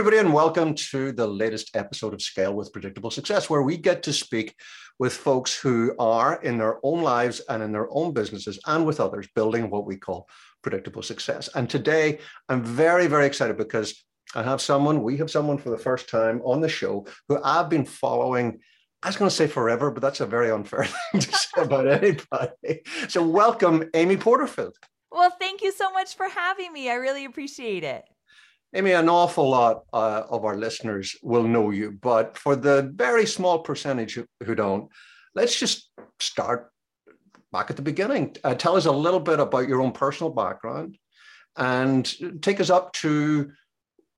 Everybody, and welcome to the latest episode of Scale with Predictable Success, where we get to speak with folks who are in their own lives and in their own businesses and with others building what we call predictable success. And today, I'm very, very excited because I have someone, we have someone for the first time on the show who I've been following. I was going to say forever, but that's a very unfair thing to say about anybody. So, welcome, Amy Porterfield. Well, thank you so much for having me. I really appreciate it. Amy, an awful lot uh, of our listeners will know you, but for the very small percentage who don't, let's just start back at the beginning. Uh, tell us a little bit about your own personal background and take us up to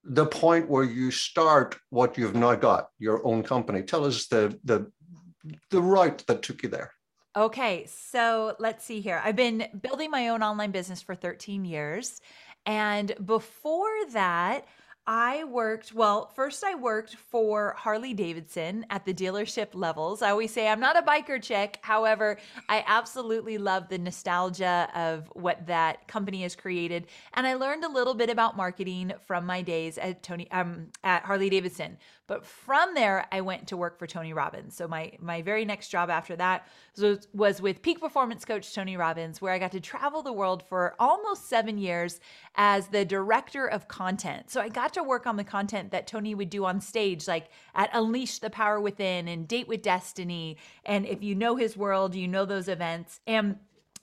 the point where you start what you've now got, your own company. Tell us the the the route that took you there. Okay, so let's see here. I've been building my own online business for 13 years and before that, I worked, well, first I worked for Harley Davidson at the dealership levels. I always say I'm not a biker chick. However, I absolutely love the nostalgia of what that company has created. And I learned a little bit about marketing from my days at Tony um at Harley Davidson. But from there, I went to work for Tony Robbins. So my my very next job after that was, was with peak performance coach Tony Robbins, where I got to travel the world for almost seven years as the director of content. So I got to work on the content that Tony would do on stage, like at Unleash the Power Within and Date with Destiny. And if you know his world, you know those events. And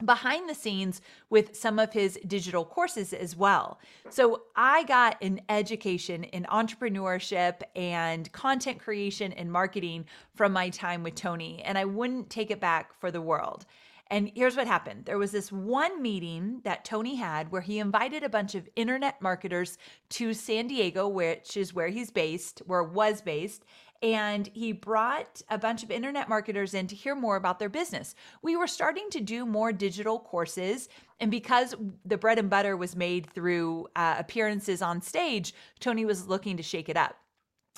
behind the scenes with some of his digital courses as well. So I got an education in entrepreneurship and content creation and marketing from my time with Tony, and I wouldn't take it back for the world. And here's what happened there was this one meeting that Tony had where he invited a bunch of internet marketers to San Diego, which is where he's based, where was based and he brought a bunch of internet marketers in to hear more about their business. We were starting to do more digital courses, and because the bread and butter was made through uh, appearances on stage, Tony was looking to shake it up.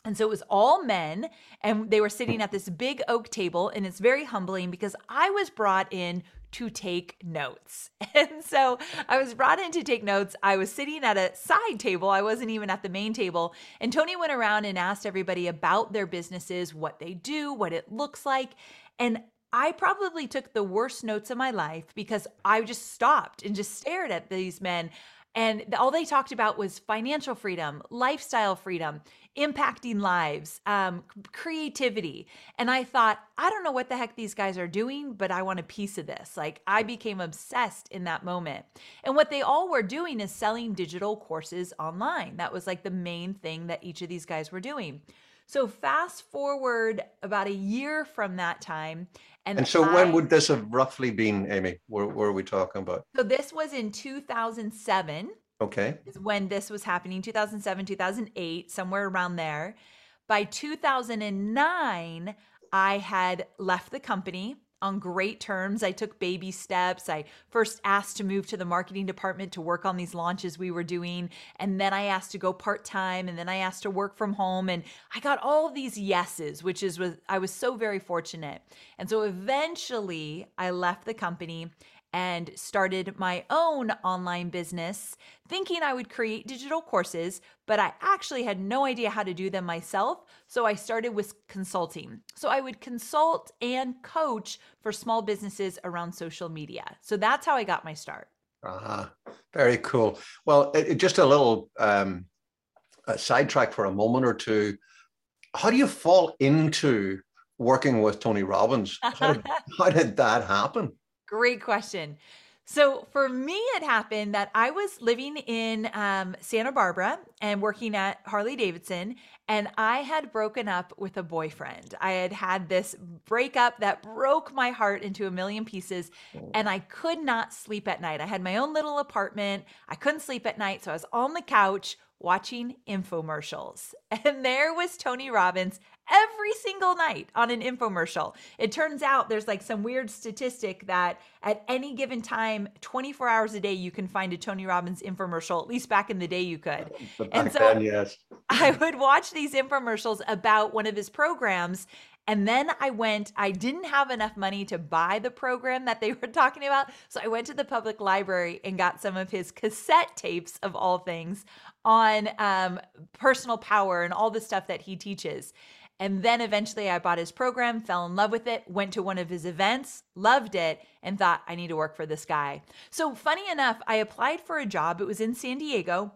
And so it was all men, and they were sitting at this big oak table. And it's very humbling because I was brought in to take notes. And so I was brought in to take notes. I was sitting at a side table, I wasn't even at the main table. And Tony went around and asked everybody about their businesses, what they do, what it looks like. And I probably took the worst notes of my life because I just stopped and just stared at these men. And all they talked about was financial freedom, lifestyle freedom, impacting lives, um, creativity. And I thought, I don't know what the heck these guys are doing, but I want a piece of this. Like I became obsessed in that moment. And what they all were doing is selling digital courses online. That was like the main thing that each of these guys were doing. So fast forward about a year from that time. And, and so I, when would this have roughly been, Amy? Where, where are we talking about? So this was in 2007. Okay. When this was happening 2007, 2008, somewhere around there. By 2009, I had left the company on great terms. I took baby steps. I first asked to move to the marketing department to work on these launches we were doing. And then I asked to go part time. And then I asked to work from home. And I got all of these yeses, which is was I was so very fortunate. And so eventually I left the company and started my own online business thinking I would create digital courses, but I actually had no idea how to do them myself. So I started with consulting. So I would consult and coach for small businesses around social media. So that's how I got my start. Uh-huh. Very cool. Well, it, just a little um, a sidetrack for a moment or two. How do you fall into working with Tony Robbins? How did, how did that happen? Great question. So for me, it happened that I was living in um, Santa Barbara and working at Harley Davidson, and I had broken up with a boyfriend. I had had this breakup that broke my heart into a million pieces, and I could not sleep at night. I had my own little apartment. I couldn't sleep at night, so I was on the couch watching infomercials. And there was Tony Robbins every single night on an infomercial. It turns out there's like some weird statistic that at any given time, 24 hours a day, you can find a Tony Robbins infomercial. At least back in the day, you could. and so then, yes. I would watch these infomercials about one of his programs. And then I went, I didn't have enough money to buy the program that they were talking about. So I went to the public library and got some of his cassette tapes, of all things, on um, personal power and all the stuff that he teaches. And then eventually I bought his program, fell in love with it, went to one of his events, loved it, and thought, I need to work for this guy. So, funny enough, I applied for a job. It was in San Diego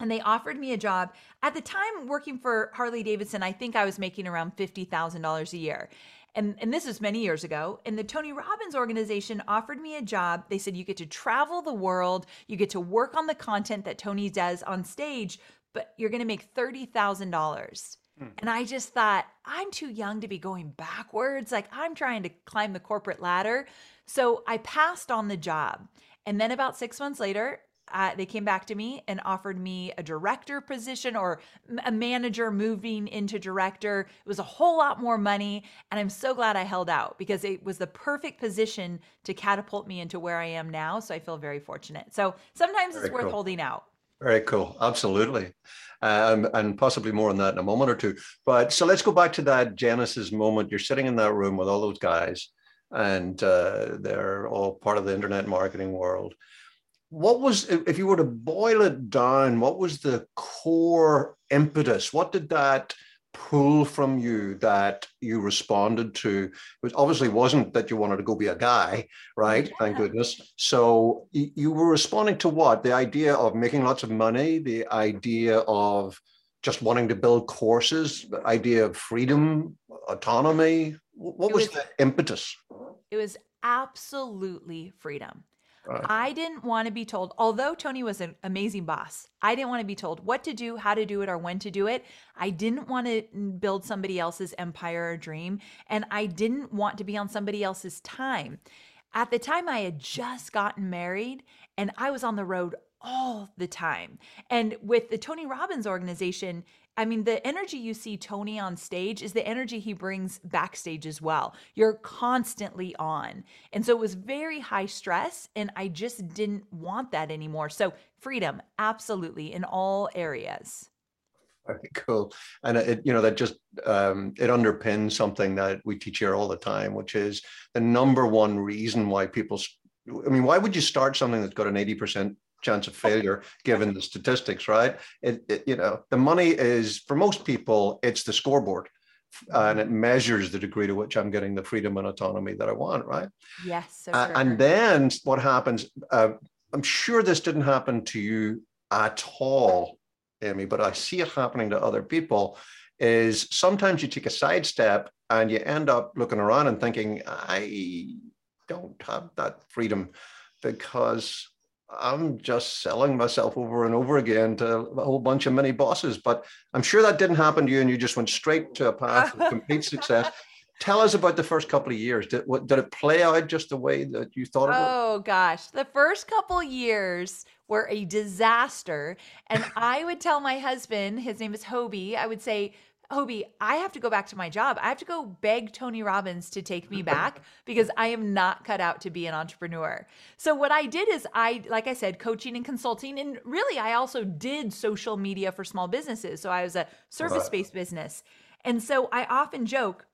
and they offered me a job. At the time working for Harley Davidson, I think I was making around $50,000 a year. And, and this was many years ago. And the Tony Robbins organization offered me a job. They said, you get to travel the world, you get to work on the content that Tony does on stage, but you're going to make $30,000. Hmm. And I just thought, I'm too young to be going backwards. Like, I'm trying to climb the corporate ladder. So I passed on the job. And then about six months later, uh, they came back to me and offered me a director position or a manager moving into director. It was a whole lot more money. And I'm so glad I held out because it was the perfect position to catapult me into where I am now. So I feel very fortunate. So sometimes very it's worth holding out. Very cool. Absolutely. Um, and possibly more on that in a moment or two. But so let's go back to that Genesis moment. You're sitting in that room with all those guys, and uh, they're all part of the internet marketing world what was if you were to boil it down what was the core impetus? What did that pull from you that you responded to? It obviously wasn't that you wanted to go be a guy right? Yeah. thank goodness. So you were responding to what? The idea of making lots of money the idea of just wanting to build courses the idea of freedom autonomy. What was, was the impetus? It was absolutely freedom I didn't want to be told, although Tony was an amazing boss, I didn't want to be told what to do, how to do it, or when to do it. I didn't want to build somebody else's empire or dream. And I didn't want to be on somebody else's time. At the time, I had just gotten married and I was on the road all the time. And with the Tony Robbins organization, I mean, the energy you see Tony on stage is the energy he brings backstage as well. You're constantly on. And so it was very high stress, and I just didn't want that anymore. So, freedom, absolutely, in all areas. Cool. And it, you know, that just, um, it underpins something that we teach here all the time, which is the number one reason why people, I mean, why would you start something that's got an 80% chance of failure given the statistics, right? It, it, you know, the money is for most people, it's the scoreboard and it measures the degree to which I'm getting the freedom and autonomy that I want, right? Yes. So uh, and then what happens, uh, I'm sure this didn't happen to you at all, Amy, but I see it happening to other people is sometimes you take a sidestep and you end up looking around and thinking, I don't have that freedom because I'm just selling myself over and over again to a whole bunch of mini bosses. But I'm sure that didn't happen to you, and you just went straight to a path of complete success. Tell us about the first couple of years. Did, what, did it play out just the way that you thought? it Oh gosh, the first couple years were a disaster, and I would tell my husband, his name is Hobie, I would say, Hobie, I have to go back to my job. I have to go beg Tony Robbins to take me back because I am not cut out to be an entrepreneur. So, what I did is, I, like I said, coaching and consulting. And really, I also did social media for small businesses. So, I was a service based business. And so, I often joke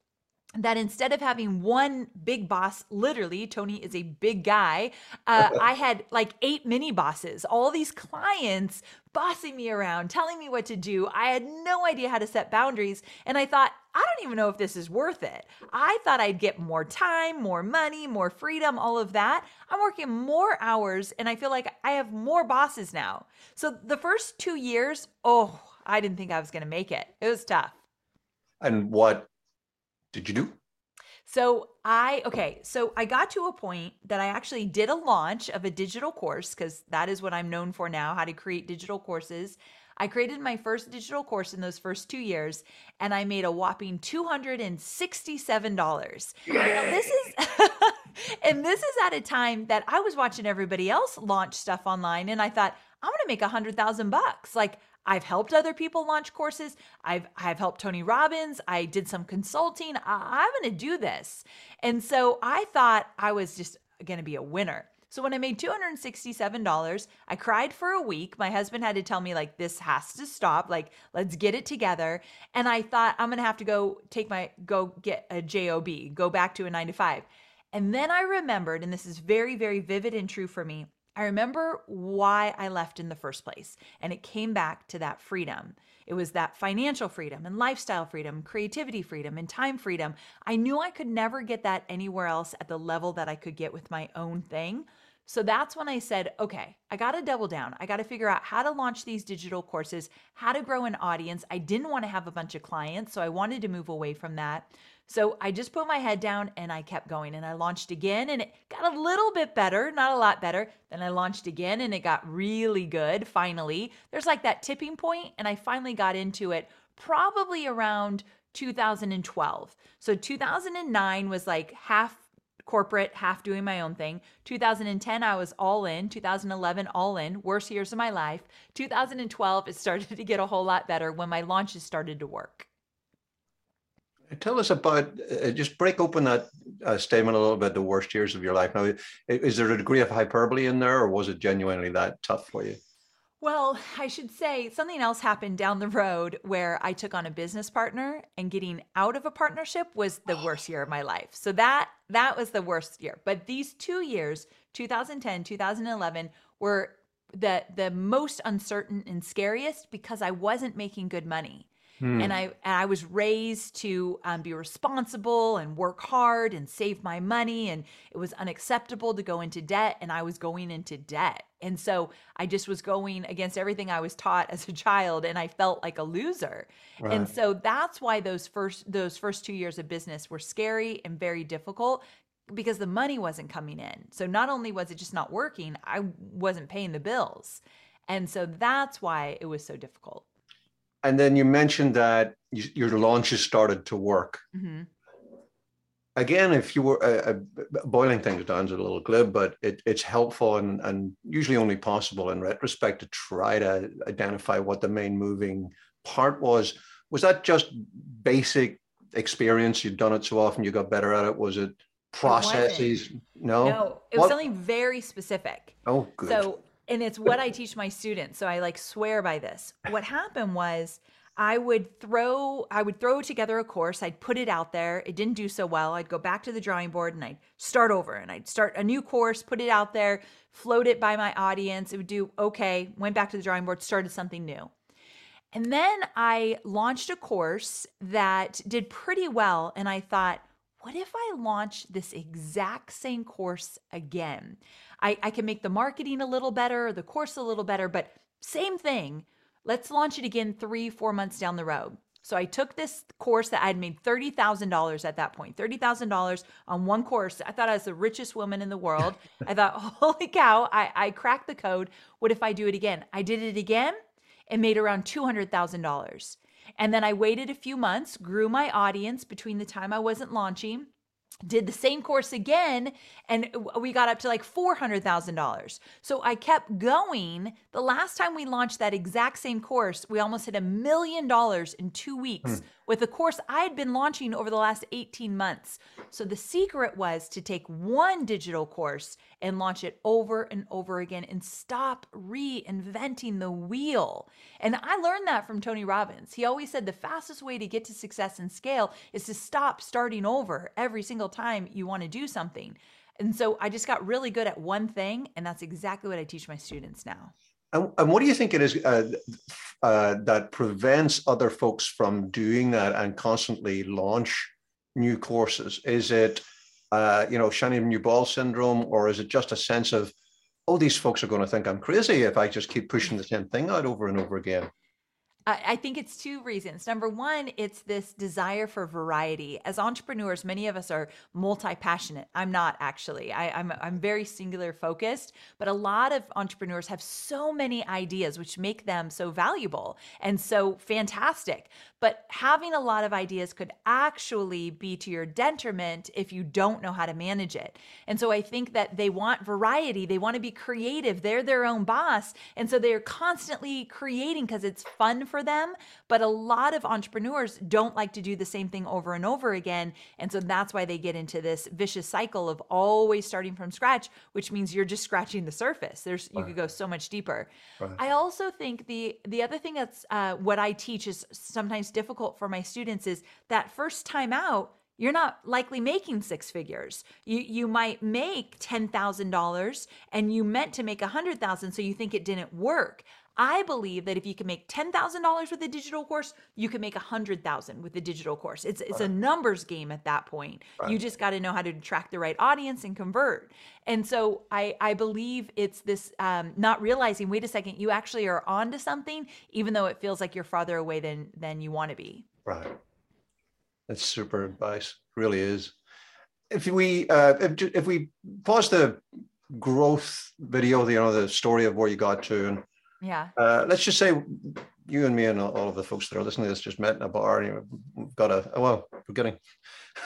that instead of having one big boss, literally, Tony is a big guy, uh, I had like eight mini bosses, all these clients bossing me around, telling me what to do. I had no idea how to set boundaries. And I thought, I don't even know if this is worth it. I thought I'd get more time, more money, more freedom, all of that. I'm working more hours and I feel like I have more bosses now. So the first two years, oh, I didn't think I was going to make it. It was tough. And what did you do? So I okay, so I got to a point that I actually did a launch of a digital course because that is what I'm known for now, how to create digital courses. I created my first digital course in those first two years, and I made a whopping two hundred and sixty-seven dollars. This is, and this is at a time that I was watching everybody else launch stuff online, and I thought I'm gonna make a hundred thousand bucks. Like I've helped other people launch courses. I've I've helped Tony Robbins. I did some consulting. I, I'm going to do this. And so I thought I was just going to be a winner. So when I made $267, I cried for a week. My husband had to tell me, like, this has to stop. Like, let's get it together. And I thought, I'm going to have to go take my, go get a JOB, go back to a nine to five. And then I remembered, and this is very, very vivid and true for me. I remember why I left in the first place. And it came back to that freedom. It was that financial freedom and lifestyle freedom, creativity freedom, and time freedom. I knew I could never get that anywhere else at the level that I could get with my own thing. So that's when I said, okay, I got to double down. I got to figure out how to launch these digital courses, how to grow an audience. I didn't want to have a bunch of clients, so I wanted to move away from that. So I just put my head down and I kept going and I launched again and it got a little bit better, not a lot better. Then I launched again and it got really good finally. There's like that tipping point and I finally got into it probably around 2012. So 2009 was like half corporate, half doing my own thing. 2010, I was all in. 2011, all in. Worst years of my life. 2012, it started to get a whole lot better when my launches started to work. Tell us about, uh, just break open that uh, statement a little bit, the worst years of your life. Now, is there a degree of hyperbole in there, or was it genuinely that tough for you? Well, I should say something else happened down the road where I took on a business partner and getting out of a partnership was the worst year of my life. So that that was the worst year. But these 2 years, 2010, 2011 were the the most uncertain and scariest because I wasn't making good money. Hmm. And I and I was raised to um, be responsible and work hard and save my money, and it was unacceptable to go into debt, and I was going into debt, and so I just was going against everything I was taught as a child, and I felt like a loser, right. and so that's why those first those first two years of business were scary and very difficult because the money wasn't coming in. So not only was it just not working, I wasn't paying the bills, and so that's why it was so difficult and then you mentioned that you, your launches started to work. Mm-hmm. Again, if you were uh, uh, boiling things down is a little glib, but it, it's helpful and, and usually only possible in retrospect to try to identify what the main moving part was. Was that just basic experience? You'd done it so often, you got better at it. Was it processes? It no, no, it was what? something very specific. Oh, good. So and it's what I teach my students. So I like swear by this. What happened was I would throw I would throw together a course. I'd put it out there. It didn't do so well. I'd go back to the drawing board and I'd start over and I'd start a new course, put it out there, float it by my audience. It would do okay. Went back to the drawing board, started something new. And then I launched a course that did pretty well and I thought, what if I launch this exact same course again? I, I can make the marketing a little better, the course a little better, but same thing. Let's launch it again three, four months down the road. So I took this course that I had made $30,000 at that point, $30,000 on one course. I thought I was the richest woman in the world. I thought, holy cow, I, I cracked the code. What if I do it again? I did it again and made around $200,000. And then I waited a few months, grew my audience between the time I wasn't launching did the same course again and we got up to like $400,000. So I kept going. The last time we launched that exact same course, we almost hit a million dollars in 2 weeks. Hmm with a course I had been launching over the last 18 months. So the secret was to take one digital course and launch it over and over again and stop reinventing the wheel. And I learned that from Tony Robbins. He always said the fastest way to get to success and scale is to stop starting over every single time you want to do something. And so I just got really good at one thing, and that's exactly what I teach my students now. And, and what do you think it is uh, uh, that prevents other folks from doing that and constantly launch new courses? Is it, uh, you know, shiny new ball syndrome, or is it just a sense of, oh, these folks are going to think I'm crazy if I just keep pushing the same thing out over and over again? I think it's two reasons. Number one, it's this desire for variety. As entrepreneurs, many of us are multi-passionate. I'm not actually. I, am I'm, I'm very singular focused, but a lot of entrepreneurs have so many ideas, which make them so valuable and so fantastic. But having a lot of ideas could actually be to your detriment if you don't know how to manage it. And so I think that they want variety. They want to be creative. They're their own boss. And so they're constantly creating because it's fun for them. But a lot of entrepreneurs don't like to do the same thing over and over again. And so that's why they get into this vicious cycle of always starting from scratch, which means you're just scratching the surface. There's you could go so much deeper. Right. I also think the the other thing that's uh, what I teach is sometimes difficult for my students is that first time out you're not likely making six figures. You you might make $10,000 and you meant to make a 100,000 so you think it didn't work. I believe that if you can make $10,000 with a digital course, you can make 100,000 with a digital course. It's it's right. a numbers game at that point. Right. You just got to know how to attract the right audience and convert. And so I I believe it's this um, not realizing wait a second, you actually are onto something even though it feels like you're farther away than than you want to be. Right. That's super advice. Really is. If we uh, if, if we pause the growth video, you know, the story of where you got to, and yeah, uh, let's just say you and me and all of the folks that are listening to this just met in a bar. And we've got a oh, well, we're getting.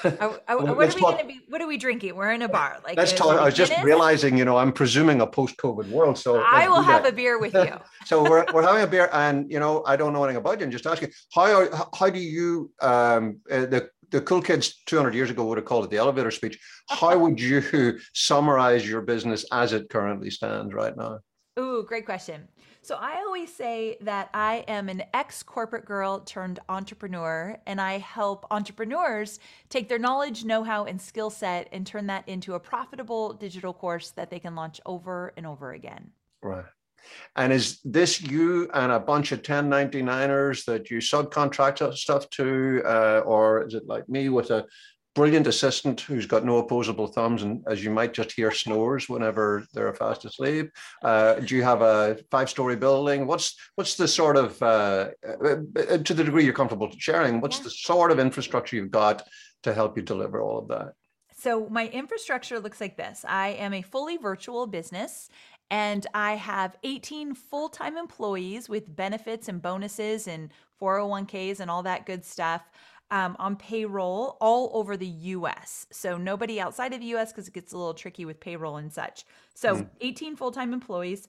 oh, oh, what are we talk, gonna be? What are we drinking? We're in a bar. Like let's talk. I was just realizing, you know, I'm presuming a post-COVID world, so I will have a beer with you. so we're, we're having a beer, and you know, I don't know anything about you. And just asking, how are, how do you um, uh, the the cool kids 200 years ago would have called it the elevator speech. How would you summarize your business as it currently stands right now? Ooh, great question. So I always say that I am an ex corporate girl turned entrepreneur, and I help entrepreneurs take their knowledge, know how, and skill set and turn that into a profitable digital course that they can launch over and over again. Right. And is this you and a bunch of 1099ers that you subcontract stuff to, uh, or is it like me with a brilliant assistant who's got no opposable thumbs and as you might just hear snores whenever they're fast asleep. Uh, do you have a five story building? What's what's the sort of uh, uh, to the degree you're comfortable sharing what's the sort of infrastructure you've got to help you deliver all of that? So my infrastructure looks like this. I am a fully virtual business and I have 18 full time employees with benefits and bonuses and 401ks and all that good stuff um, on payroll all over the US. So nobody outside of the US because it gets a little tricky with payroll and such. So mm 18 full time employees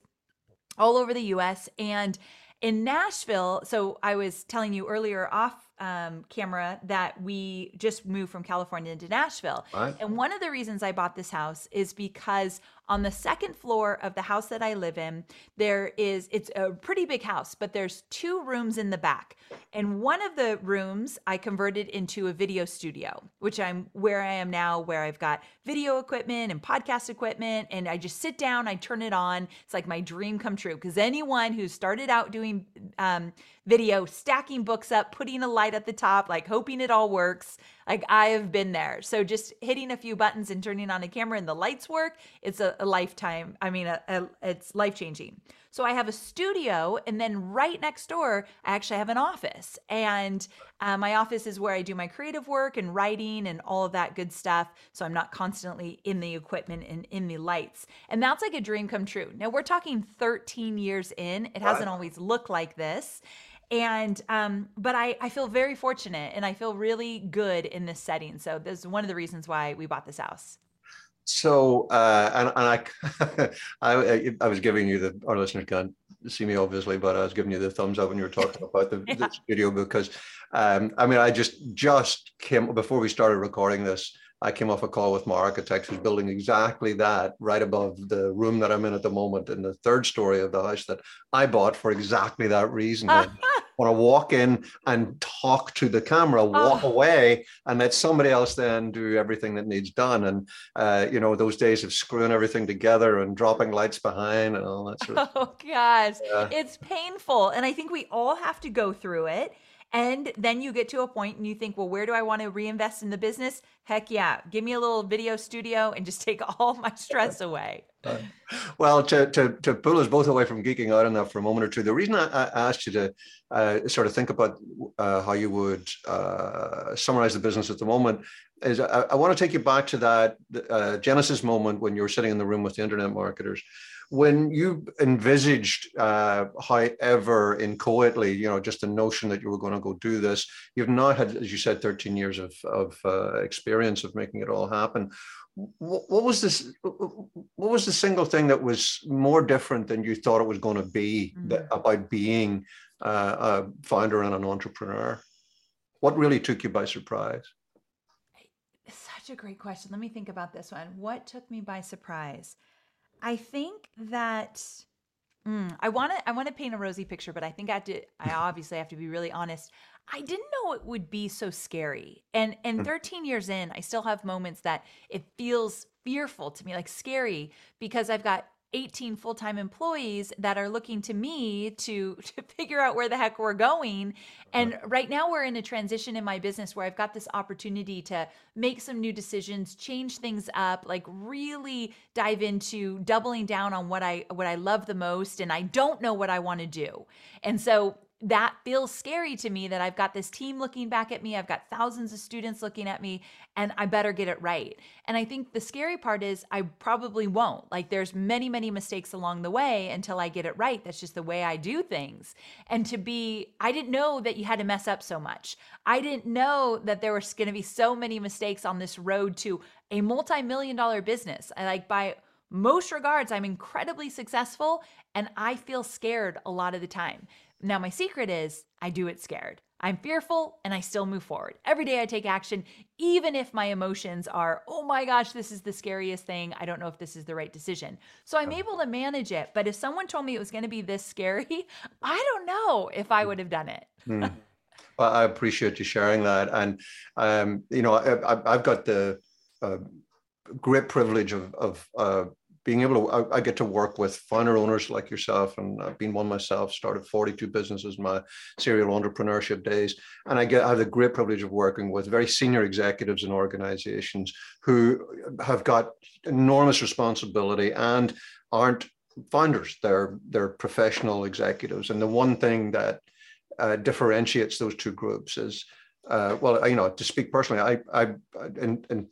all over the US. And in Nashville, so I was telling you earlier off um, camera that we just moved from California to Nashville. Right. And one of the reasons I bought this house is because on the second floor of the house that I live in, there is, it's a pretty big house, but there's two rooms in the back. And one of the rooms I converted into a video studio, which I'm where I am now, where I've got video equipment and podcast equipment. And I just sit down, I turn it on. It's like my dream come true. Because anyone who started out doing um, video, stacking books up, putting a light at the top, like hoping it all works. Like I have been there. So just hitting a few buttons and turning on a camera and the lights work, it's a, a lifetime. I mean, a, a, it's life changing. So I have a studio, and then right next door, I actually have an office. And uh, my office is where I do my creative work and writing and all of that good stuff. So I'm not constantly in the equipment and in the lights. And that's like a dream come true. Now we're talking 13 years in. It hasn't always looked like this and um, but I, I feel very fortunate and I feel really good in this setting. So this is one of the reasons why we bought this house. So uh, and, and I, I I was giving you the our listeners can't see me obviously, but I was giving you the thumbs up when you were talking about the, yeah. the studio because um, I mean I just just came before we started recording this. I came off a call with my architect who's building exactly that right above the room that I'm in at the moment in the third story of the house that I bought for exactly that reason. want to walk in and talk to the camera, walk oh. away, and let somebody else then do everything that needs done. And uh, you know, those days of screwing everything together and dropping lights behind and all that sort of. Oh gosh, yeah. it's painful, and I think we all have to go through it. And then you get to a point and you think, well, where do I want to reinvest in the business? Heck yeah, give me a little video studio and just take all my stress away. Well, to, to, to pull us both away from geeking out on that for a moment or two, the reason I, I asked you to uh, sort of think about uh, how you would uh, summarize the business at the moment is I, I want to take you back to that uh, Genesis moment when you were sitting in the room with the internet marketers when you envisaged, uh, however, inchoately, you know, just the notion that you were going to go do this, you've not had, as you said, 13 years of, of uh, experience of making it all happen. what was this what was the single thing that was more different than you thought it was going to be mm-hmm. that, about being uh, a founder and an entrepreneur? What really took you by surprise? Such a great question. Let me think about this one. What took me by surprise i think that mm, i want to i want to paint a rosy picture but i think i have to i obviously have to be really honest I didn't know it would be so scary. And and hmm. 13 years in, I still have moments that it feels fearful to me, like scary, because I've got 18 full-time employees that are looking to me to to figure out where the heck we're going. And right. now we're in a transition in my business where I've got this opportunity to make some new decisions change things up like really dive into doubling down on what I what I love the most and I don't know what I want to do. And so that feels scary to me that I've got this team looking back at me. I've got thousands of students looking at me and I better get it right. And I think the scary part is I probably won't. Like there's many, many mistakes along the way until I get it right. That's just the way I do things. And to be, I didn't know that you had to mess up so much. I didn't know that there was going to be so many mistakes on this road to a multi million dollar business. I like by, most regards, I'm incredibly successful and I feel scared a lot of the time. Now, my secret is I do it scared. I'm fearful and I still move forward. Every day I take action, even if my emotions are, oh my gosh, this is the scariest thing. I don't know if this is the right decision. So I'm able to manage it. But if someone told me it was going to be this scary, I don't know if I would have done it. mm. Well, I appreciate you sharing that. And, um, you know, I, have got the uh, great privilege of, of uh, being able to, I, I, get to work with founder owners like yourself, and I've been one myself, started 42 businesses in my serial entrepreneurship days. And I get, I have the great privilege of working with very senior executives in organizations who have got enormous responsibility and aren't founders, they're, they're professional executives. And the one thing that uh, differentiates those two groups is, uh, well, you know, to speak personally, I, I, in, in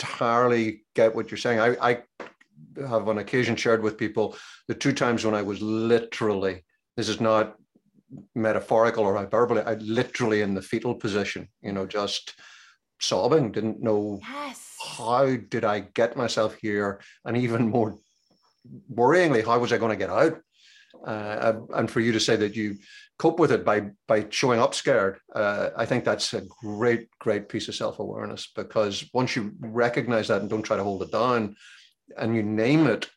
entirely get what you're saying. I, I have on occasion shared with people the two times when I was literally, this is not metaphorical or hyperbole, I literally in the fetal position, you know, just sobbing, didn't know yes. how did I get myself here, and even more worryingly, how was I going to get out? Uh, and for you to say that you cope with it by by showing up scared, uh, I think that's a great great piece of self awareness because once you recognize that and don't try to hold it down, and you name it,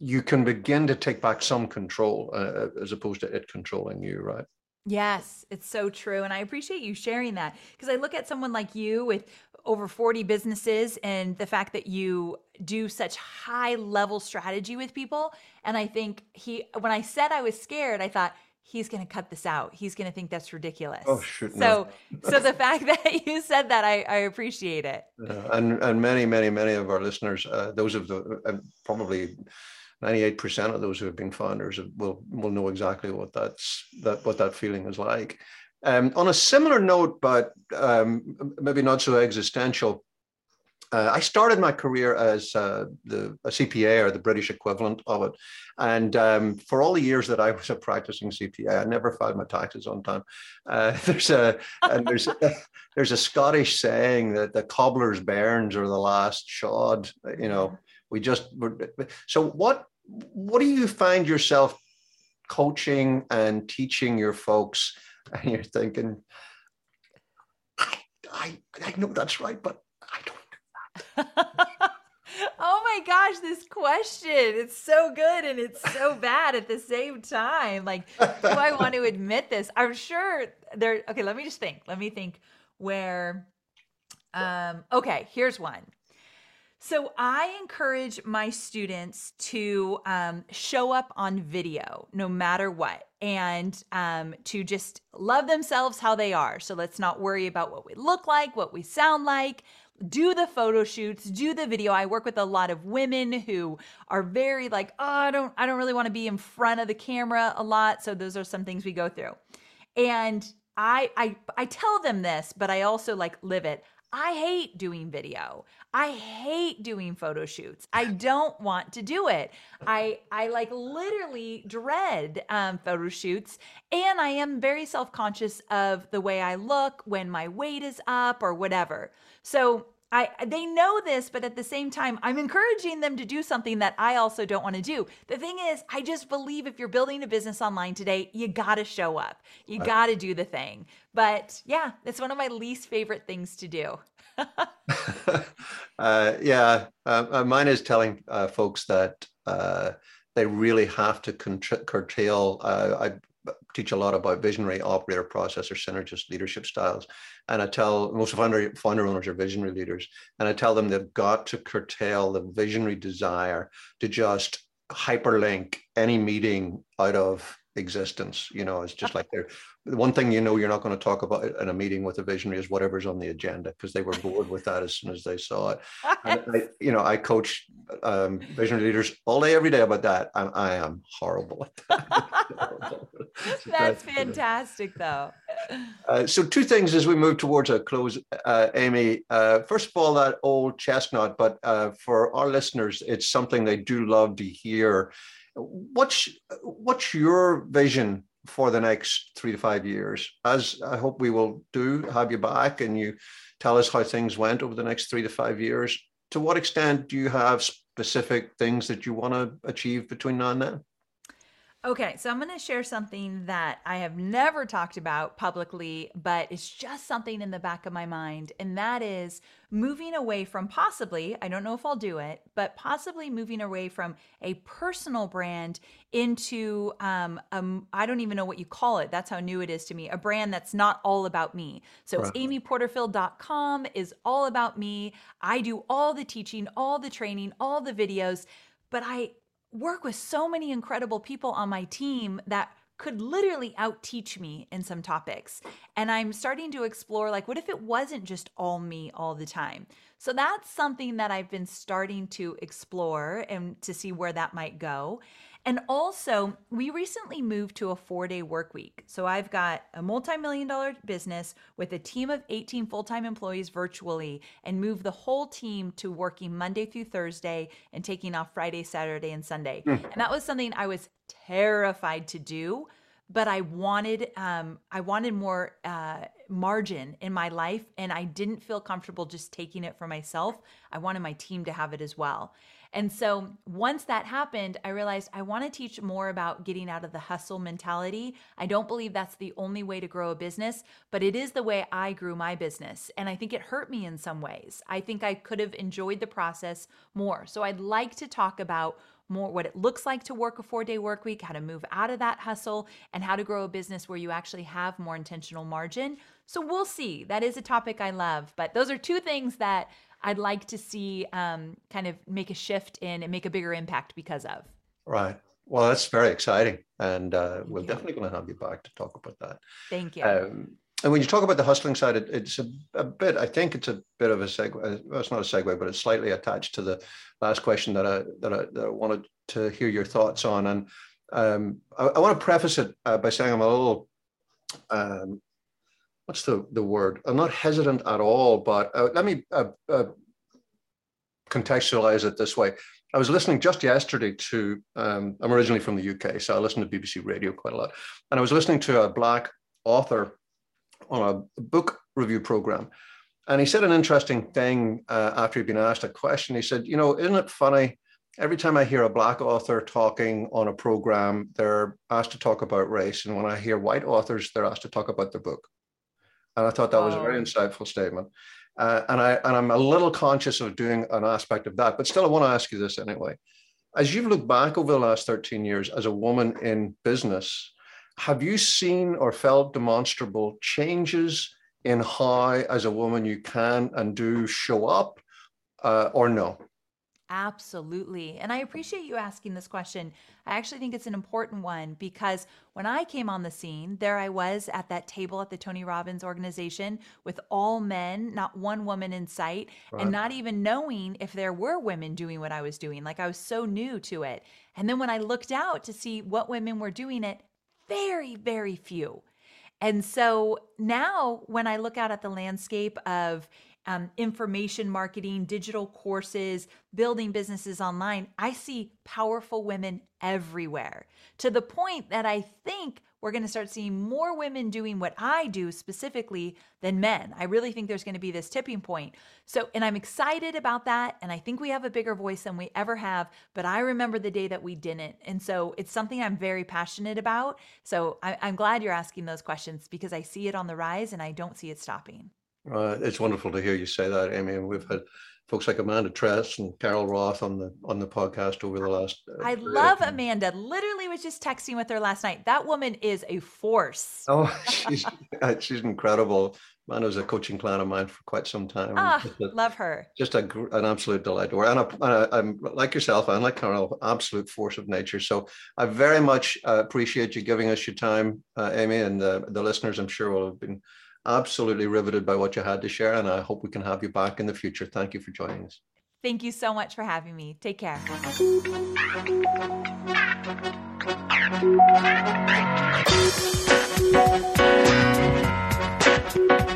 you can begin to take back some control uh, as opposed to it controlling you, right? Yes, it's so true. And I appreciate you sharing that because I look at someone like you with over 40 businesses and the fact that you do such high level strategy with people. And I think he, when I said I was scared, I thought, he's going to cut this out. He's going to think that's ridiculous. Oh, shoot. So, no. so the fact that you said that, I, I appreciate it. and, and many, many, many of our listeners, uh, those of the, uh, probably 98% of those who have been founders will, will know exactly what that's, that, what that feeling is like. Um, on a similar note, but um, maybe not so existential, uh, I started my career as uh, the a CPA or the British equivalent of it, and um, for all the years that I was a practicing CPA, I never filed my taxes on time. Uh, there's a and there's a, there's a Scottish saying that the cobbler's bairns are the last shod. You know, we just so what what do you find yourself coaching and teaching your folks? And you're thinking, I I, I know that's right, but I don't oh my gosh, this question. It's so good and it's so bad at the same time. Like, do I want to admit this? I'm sure there okay, let me just think. Let me think where um okay, here's one. So I encourage my students to um, show up on video no matter what and um, to just love themselves how they are. So let's not worry about what we look like, what we sound like do the photo shoots, do the video. I work with a lot of women who are very like, "Oh, I don't I don't really want to be in front of the camera a lot." So those are some things we go through. And I I I tell them this, but I also like live it. I hate doing video. I hate doing photo shoots. I don't want to do it. I I like literally dread um, photo shoots, and I am very self conscious of the way I look when my weight is up or whatever. So I they know this, but at the same time, I'm encouraging them to do something that I also don't want to do. The thing is, I just believe if you're building a business online today, you got to show up. You got to do the thing. But yeah, it's one of my least favorite things to do. uh, yeah, uh, uh, mine is telling uh, folks that uh, they really have to curtail. Uh, I teach a lot about visionary operator processor synergist leadership styles and i tell most founder, founder owners are visionary leaders and i tell them they've got to curtail the visionary desire to just hyperlink any meeting out of existence you know it's just like they're the one thing you know you're not going to talk about in a meeting with a visionary is whatever's on the agenda because they were bored with that as soon as they saw it. I, you know, I coach um, visionary leaders all day, every day about that. I'm, I am horrible at that. That's fantastic, though. Uh, so, two things as we move towards a close, uh, Amy. Uh, first of all, that old chestnut, but uh, for our listeners, it's something they do love to hear. What's what's your vision for the next three to five years. As I hope we will do, have you back and you tell us how things went over the next three to five years. To what extent do you have specific things that you want to achieve between now and then? Okay, so I'm going to share something that I have never talked about publicly, but it's just something in the back of my mind. And that is moving away from possibly, I don't know if I'll do it, but possibly moving away from a personal brand into, um, um I don't even know what you call it. That's how new it is to me. A brand that's not all about me. So right. amyporterfield.com is all about me. I do all the teaching, all the training, all the videos but I work with so many incredible people on my team that could literally out teach me in some topics. And I'm starting to explore like, what if it wasn't just all me all the time? So that's something that I've been starting to explore and to see where that might go. And also, we recently moved to a four day work week. So I've got a multi million dollar business with a team of 18 full time employees virtually and moved the whole team to working Monday through Thursday and taking off Friday, Saturday, and Sunday. Mm. And that was something I was terrified to do. But I wanted, um, I wanted more uh, margin in my life, and I didn't feel comfortable just taking it for myself. I wanted my team to have it as well. And so once that happened, I realized I want to teach more about getting out of the hustle mentality. I don't believe that's the only way to grow a business, but it is the way I grew my business. And I think it hurt me in some ways. I think I could have enjoyed the process more. So I'd like to talk about more what it looks like to work a four day work week, how to move out of that hustle, and how to grow a business where you actually have more intentional margin. So we'll see. That is a topic I love. But those are two things that I'd like to see um, kind of make a shift in and make a bigger impact because of. Right. Well, that's very exciting, and uh, we're definitely going to have you back to talk about that. Thank you. Um, and when you talk about the hustling side, it, it's a, a, bit. I think it's a bit of a segue. Well, it's not a segue, but it's slightly attached to the last question that I that I, that I wanted to hear your thoughts on. And um, I, I, want to preface it uh, by saying I'm a little um, what's the, the word? I'm not hesitant at all, but uh, let me uh, uh, contextualize it this way. I was listening just yesterday to, um, I'm originally from the UK, so I listen to BBC Radio quite a lot. And I was listening to a Black author on a book review program. And he said an interesting thing uh, after he'd been asked a question. He said, You know, isn't it funny? Every time I hear a Black author talking on a program, they're asked to talk about race. And when I hear white authors, they're asked to talk about their book. And I thought that was a very insightful statement. Uh, and I and I'm a little conscious of doing an aspect of that, but still, I want to ask you this anyway. As you've looked back over the last 13 years as a woman in business, have you seen or felt demonstrable changes in how, as a woman, you can and do show up, uh, or no? Absolutely. And I appreciate you asking this question. I actually think it's an important one because when I came on the scene, there I was at that table at the Tony Robbins organization with all men, not one woman in sight, right. and not even knowing if there were women doing what I was doing. Like I was so new to it. And then when I looked out to see what women were doing it, very, very few. And so now when I look out at the landscape of um, information marketing, digital courses, building businesses online, I see powerful women everywhere to the point that I think we're going to start seeing more women doing what I do specifically than men. I really think there's going to be this tipping point. So, and I'm excited about that. And I think we have a bigger voice than we ever have. But I remember the day that we didn't. And so it's something I'm very passionate about. So I, am glad you're asking those questions because I see it on the rise and I don't see it stopping. Uh, it's wonderful to hear you say that, Amy. And we've had folks like Amanda Tress and Carol Roth on the on the podcast over the last. Uh, I love Amanda. Literally, was just texting with her last night. That woman is a force. Oh, she's uh, she's incredible. Amanda's a coaching client of mine for quite some time. Ah, love her. Just a, an absolute delight to work. And I, am like yourself, and like Carol, absolute force of nature. So I very much uh, appreciate you giving us your time, uh, Amy, and the, the listeners. I'm sure will have been absolutely riveted by what you had to share, and I hope we can have you back in the future. Thank you for joining us. Thank you so much for having me. Take care. Thank you.